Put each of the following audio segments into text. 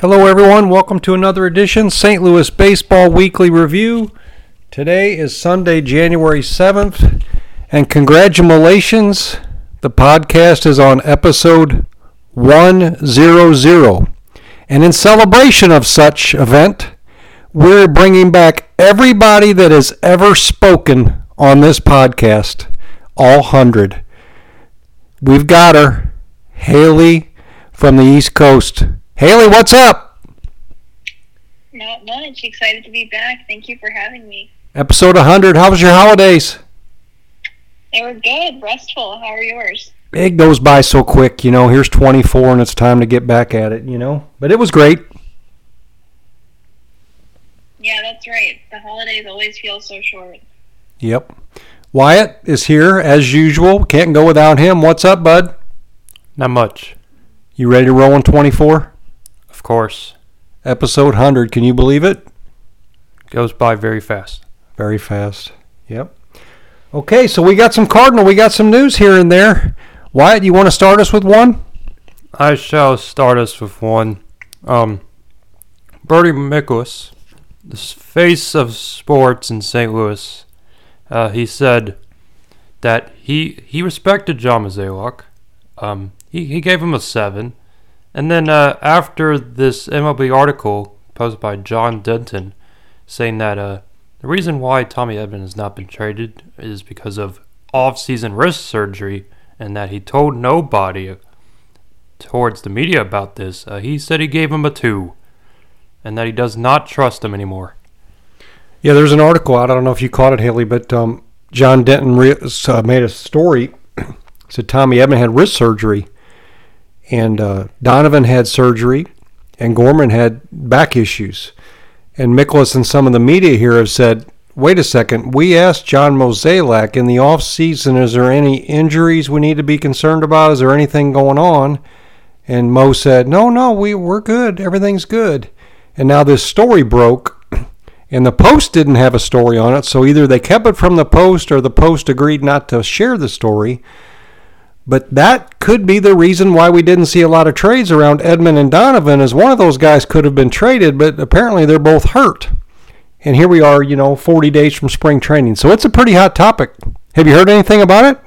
Hello, everyone. Welcome to another edition St. Louis Baseball Weekly Review. Today is Sunday, January 7th, and congratulations. The podcast is on episode 100. And in celebration of such event, we're bringing back everybody that has ever spoken on this podcast, all 100. We've got her, Haley from the East Coast. Haley, what's up? Not much. Excited to be back. Thank you for having me. Episode 100. How was your holidays? They were good, restful. How are yours? It goes by so quick, you know. Here's 24 and it's time to get back at it, you know. But it was great. Yeah, that's right. The holidays always feel so short. Yep. Wyatt is here as usual. Can't go without him. What's up, bud? Not much. You ready to roll in 24? Of course. Episode 100. Can you believe it? Goes by very fast. Very fast. Yep. Okay, so we got some Cardinal. We got some news here and there. Wyatt, you want to start us with one? I shall start us with one. Um, Bernie Miklasz, the face of sports in St. Louis, uh, he said that he he respected John Mozeliak. Um, he, he gave him a seven. And then uh, after this MLB article posted by John Denton saying that uh, the reason why Tommy Edman has not been traded is because of off-season wrist surgery, and that he told nobody towards the media about this, uh, he said he gave him a two, and that he does not trust him anymore. Yeah, there's an article out. I don't know if you caught it, Haley, but um, John Denton re- uh, made a story. said Tommy Edman had wrist surgery and uh, Donovan had surgery, and Gorman had back issues. And Miklasz and some of the media here have said, wait a second, we asked John Mozeliak in the off season, is there any injuries we need to be concerned about? Is there anything going on? And Mo said, no, no, we, we're good. Everything's good. And now this story broke, and the Post didn't have a story on it, so either they kept it from the Post or the Post agreed not to share the story. But that could be the reason why we didn't see a lot of trades around Edman and Donovan, as one of those guys could have been traded, but apparently they're both hurt. And here we are, you know, 40 days from spring training. So it's a pretty hot topic. Have you heard anything about it?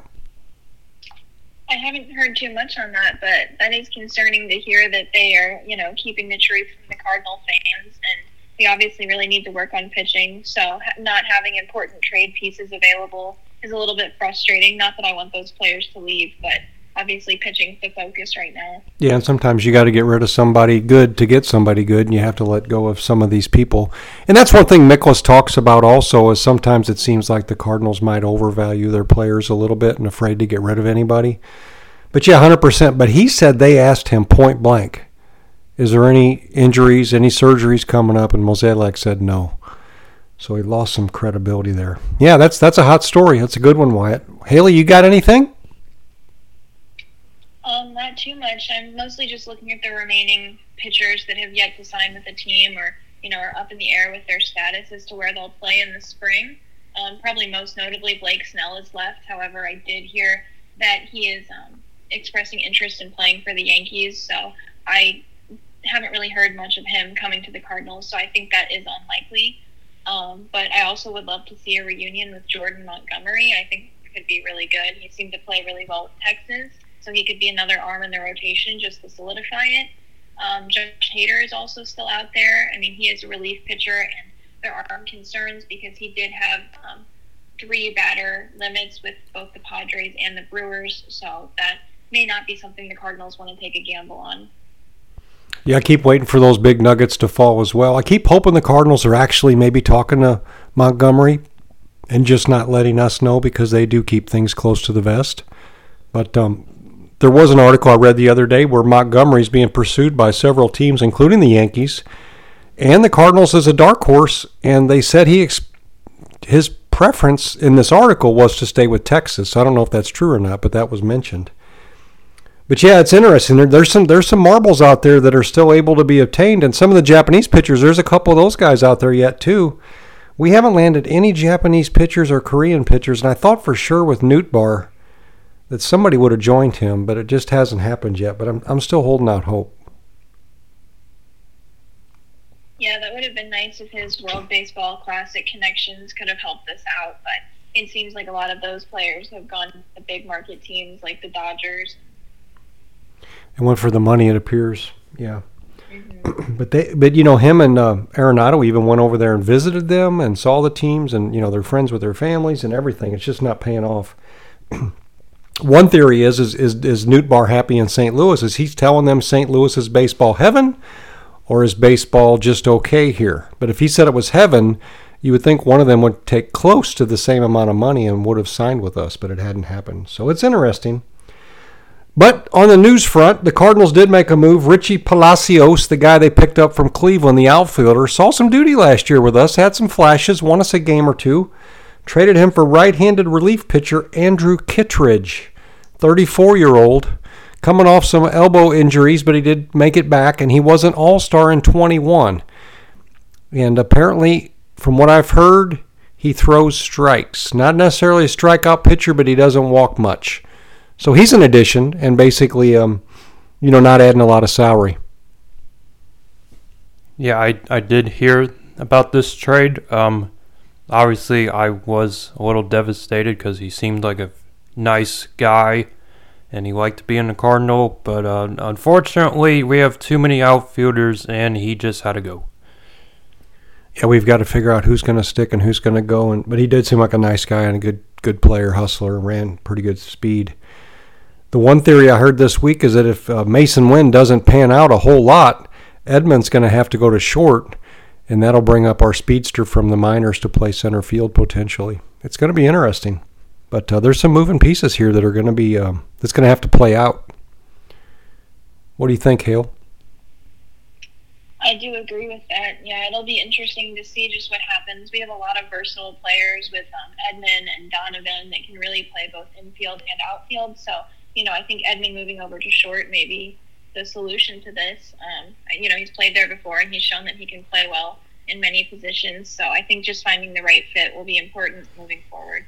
I haven't heard too much on that, but that is concerning to hear that they are, you know, keeping the truth from the Cardinal fans. And we obviously really need to work on pitching. So not having important trade pieces available is a little bit frustrating. Not that I want those players to leave, but obviously pitching's the focus right now. Yeah, and sometimes you got to get rid of somebody good to get somebody good, and you have to let go of some of these people. And that's one thing Miklasz talks about also is sometimes it seems like the Cardinals might overvalue their players a little bit and afraid to get rid of anybody. But yeah, 100%. But he said they asked him point blank, is there any injuries, any surgeries coming up? And Mozeliak said no. So he lost some credibility there. Yeah, that's that's a hot story. That's a good one, Wyatt. Haley, you got anything? Um, not too much. I'm mostly just looking at the remaining pitchers that have yet to sign with the team, or you know, are up in the air with their status as to where they'll play in the spring. Um, probably most notably, Blake Snell is left. However, I did hear that he is um, expressing interest in playing for the Yankees. So I haven't really heard much of him coming to the Cardinals. So I think that is unlikely. Um, but I also would love to see a reunion with Jordan Montgomery. I think could be really good. He seemed to play really well with Texas, so he could be another arm in the rotation just to solidify it. Um, Josh Hader is also still out there. I mean, he is a relief pitcher, and there are concerns because he did have um, three batter limits with both the Padres and the Brewers, so that may not be something the Cardinals want to take a gamble on. Yeah, I keep waiting for those big nuggets to fall as well. I keep hoping the Cardinals are actually maybe talking to Montgomery and just not letting us know because they do keep things close to the vest. But um, there was an article I read the other day where Montgomery's being pursued by several teams, including the Yankees and the Cardinals as a dark horse, and they said he ex- his preference in this article was to stay with Texas. I don't know if that's true or not, but that was mentioned. But yeah, it's interesting. There, there's some there's some marbles out there that are still able to be obtained, and some of the Japanese pitchers. There's a couple of those guys out there yet too. We haven't landed any Japanese pitchers or Korean pitchers, and I thought for sure with Nootbaar that somebody would have joined him, but it just hasn't happened yet. But I'm I'm still holding out hope. Yeah, that would have been nice if his World Baseball Classic connections could have helped us out, but it seems like a lot of those players have gone to big market teams like the Dodgers. They went for the money, it appears. Yeah. Mm-hmm. But they, but you know, him and uh, Arenado even went over there and visited them and saw the teams, and you know, they're friends with their families and everything. It's just not paying off. One theory is is is, is Bar happy in St. Louis? Is he telling them St. Louis is baseball heaven, or is baseball just okay here? But if he said it was heaven, you would think one of them would take close to the same amount of money and would have signed with us, but it hadn't happened. So it's interesting. But on the news front, the Cardinals did make a move. Richie Palacios, the guy they picked up from Cleveland, the outfielder, saw some duty last year with us, had some flashes, won us a game or two. Traded him for right handed relief pitcher Andrew Kittredge, 34 year old coming off some elbow injuries, but he did make it back, and he was an all star in 21. And apparently, from what I've heard, he throws strikes. Not necessarily a strikeout pitcher, but he doesn't walk much. So he's an addition, and basically, um, you know, not adding a lot of salary. Yeah, I, I did hear about this trade. Um, obviously, I was a little devastated because he seemed like a nice guy and he liked to be in the Cardinal, but uh, unfortunately, we have too many outfielders, and he just had to go. Yeah, we've got to figure out who's going to stick and who's going to go. And but he did seem like a nice guy and a good good player, hustler, ran pretty good speed. The one theory I heard this week is that if uh, Masyn Winn doesn't pan out a whole lot, Edman's going to have to go to short, and that'll bring up our speedster from the minors to play center field potentially. It's going to be interesting. But uh, there's some moving pieces here that are going to be um, that's going to have to play out. What do you think, Hale? I do agree with that. Yeah, it'll be interesting to see just what happens. We have a lot of versatile players with um, Edman and Donovan that can really play both infield and outfield. So, you know, I think Edman moving over to short may be the solution to this. Um, you know, he's played there before and he's shown that he can play well in many positions. So I think just finding the right fit will be important moving forward.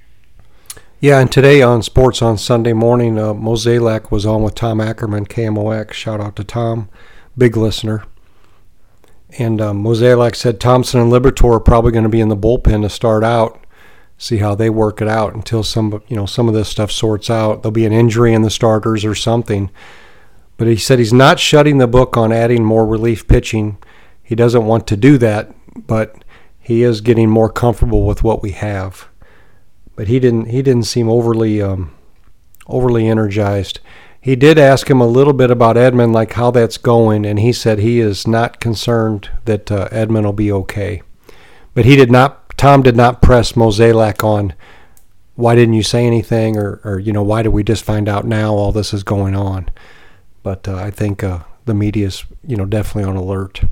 Yeah, and today on Sports on Sunday morning, uh, Mozeliak was on with Tom Ackerman, KMOX. Shout out to Tom, big listener. And um, Mozeliak said Thompson and Liberatore are probably going to be in the bullpen to start out, see how they work it out until some you know some of this stuff sorts out. There'll be an injury in the starters or something. But he said he's not shutting the book on adding more relief pitching. He doesn't want to do that, but he is getting more comfortable with what we have but he didn't he didn't seem overly um, overly energized. He did ask him a little bit about Edman, like how that's going, and he said he is not concerned that uh, Edman will be okay. But he did not. Tom did not press Mozeliak on why didn't you say anything, or, or you know why did we just find out now all this is going on. But uh, I think uh, the media is you know definitely on alert.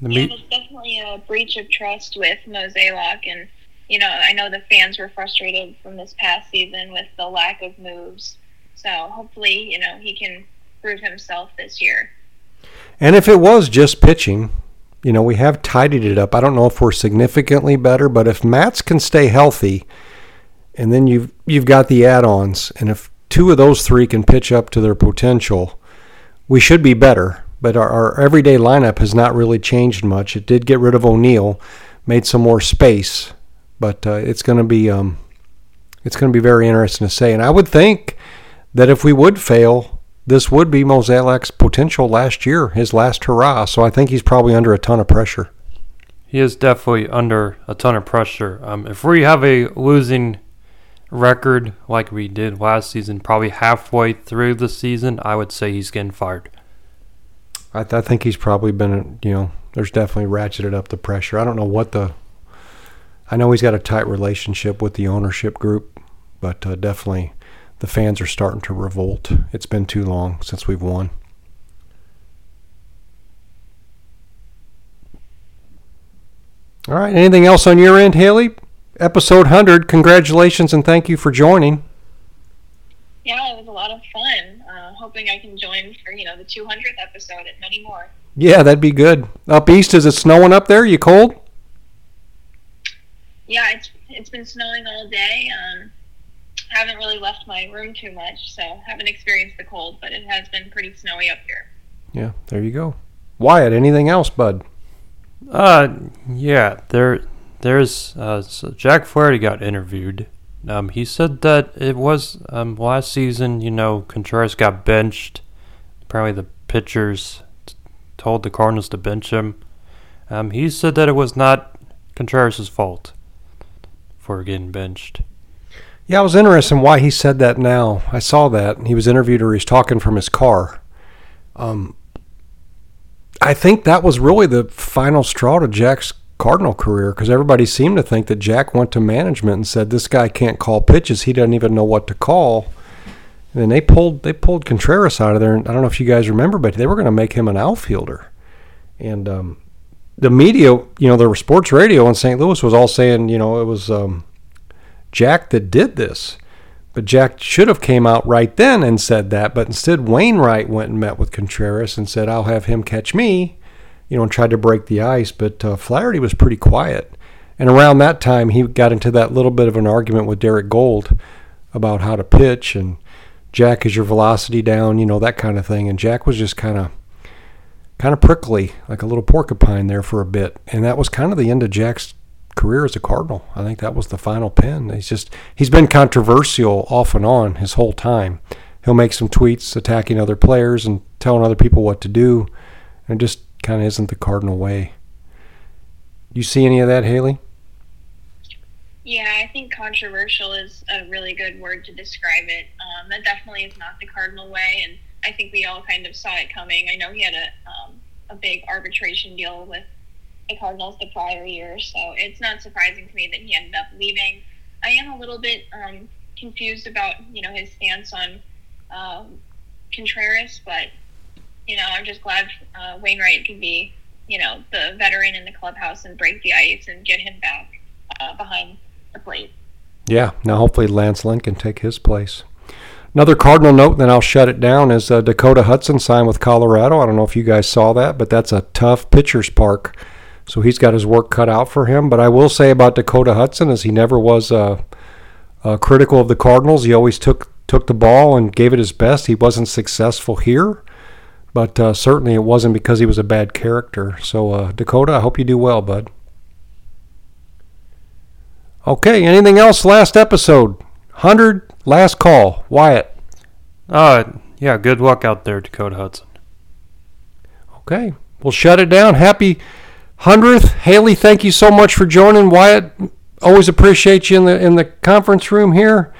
The yeah, there's definitely a breach of trust with Mozeliak, and you know, I know the fans were frustrated from this past season with the lack of moves. So hopefully, you know, he can prove himself this year. And if it was just pitching, you know, we have tidied it up. I don't know if we're significantly better, but if Matz can stay healthy, and then you've you've got the add-ons, and if two of those three can pitch up to their potential, we should be better but our, our everyday lineup has not really changed much. It did get rid of O'Neill, made some more space, but uh, it's going to be um, it's going to be very interesting to say. And I would think that if we would fail, this would be Mozeliak's potential last year, his last hurrah. So I think he's probably under a ton of pressure. He is definitely under a ton of pressure. Um, if we have a losing record like we did last season, probably halfway through the season, I would say he's getting fired. I, th- I think he's probably been, you know, there's definitely ratcheted up the pressure. I don't know what the. I know he's got a tight relationship with the ownership group, but uh, definitely the fans are starting to revolt. It's been too long since we've won. All right. Anything else on your end, Haley? Episode 100. Congratulations and thank you for joining. Yeah, it was a lot of fun. Uh, hoping I can join for you know the 200th episode and many more. Yeah, that'd be good. Up east, is it snowing up there? You cold? Yeah, it's it's been snowing all day. Um, haven't really left my room too much, so haven't experienced the cold, but it has been pretty snowy up here. Yeah, there you go. Wyatt, anything else, bud? Uh, yeah, there, there's uh, so Jack Flaherty got interviewed. Um, he said that it was um last season. You know, Contreras got benched. Apparently, the pitchers t- told the Cardinals to bench him. Um, he said that it was not Contreras' fault for getting benched. Yeah, I was interested in why he said that now. I saw that. He was interviewed or he's talking from his car. Um, I think that was really the final straw to Jack's Cardinal career because everybody seemed to think that Jack went to management and said this guy can't call pitches. He doesn't even know what to call. And then they pulled they pulled Contreras out of there. And I don't know if you guys remember, but they were going to make him an outfielder. And um, the media, you know, the sports radio in St. Louis was all saying, you know, it was um, Jack that did this. But Jack should have came out right then and said that. But instead, Wainwright went and met with Contreras and said, "I'll have him catch me," you know, and tried to break the ice. But uh, Flaherty was pretty quiet. And around that time, he got into that little bit of an argument with Derrick Goold about how to pitch and Jack, is your velocity down? You know that kind of thing. And Jack was just kind of kind of prickly, like a little porcupine there for a bit. And that was kind of the end of Jack's career as a Cardinal. I think that was the final pin. He's just he's been controversial off and on his whole time. He'll make some tweets attacking other players and telling other people what to do, and it just kind of isn't the Cardinal way. You see any of that, Haley? Yeah, I think controversial is a really good word to describe it. Um, that definitely is not the Cardinal way, and I think we all kind of saw it coming. I know he had a um, a big arbitration deal with the Cardinals the prior year, so it's not surprising to me that he ended up leaving. I am a little bit um, confused about you know his stance on um, Contreras, but you know I'm just glad uh, Wainwright can be you know the veteran in the clubhouse and break the ice and get him back uh, behind the plate. Yeah. Now hopefully Lance Lynn can take his place. Another Cardinal note, then I'll shut it down, is uh, Dakota Hudson signed with Colorado. I don't know if you guys saw that, but that's a tough pitcher's park. So he's got his work cut out for him. But I will say about Dakota Hudson is he never was uh, uh, critical of the Cardinals. He always took took the ball and gave it his best. He wasn't successful here, but uh, certainly it wasn't because he was a bad character. So uh, Dakota, I hope you do well, bud. Okay, anything else? Last episode, hundred, last call, Wyatt. Uh, yeah, good luck out there, Dakota Hudson. Okay, we'll shut it down. Happy hundredth, Haley. Thank you so much for joining, Wyatt. Always appreciate you in the in the conference room here,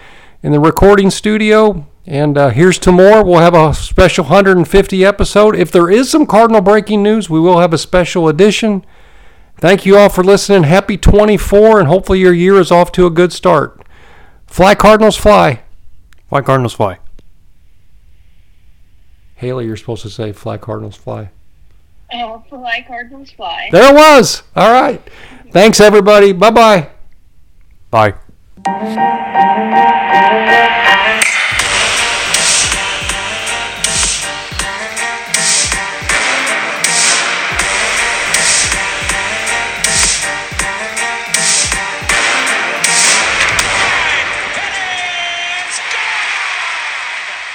in the recording studio. And uh, here's to more. We'll have a special 150 episode. If there is some Cardinal breaking news, we will have a special edition. Thank you all for listening. Happy 24, and hopefully your year is off to a good start. Fly Cardinals, fly. Fly Cardinals fly. Haley, you're supposed to say fly Cardinals, fly. Oh, fly Cardinals fly. There it was. All right. Thanks, everybody. Bye bye. Bye.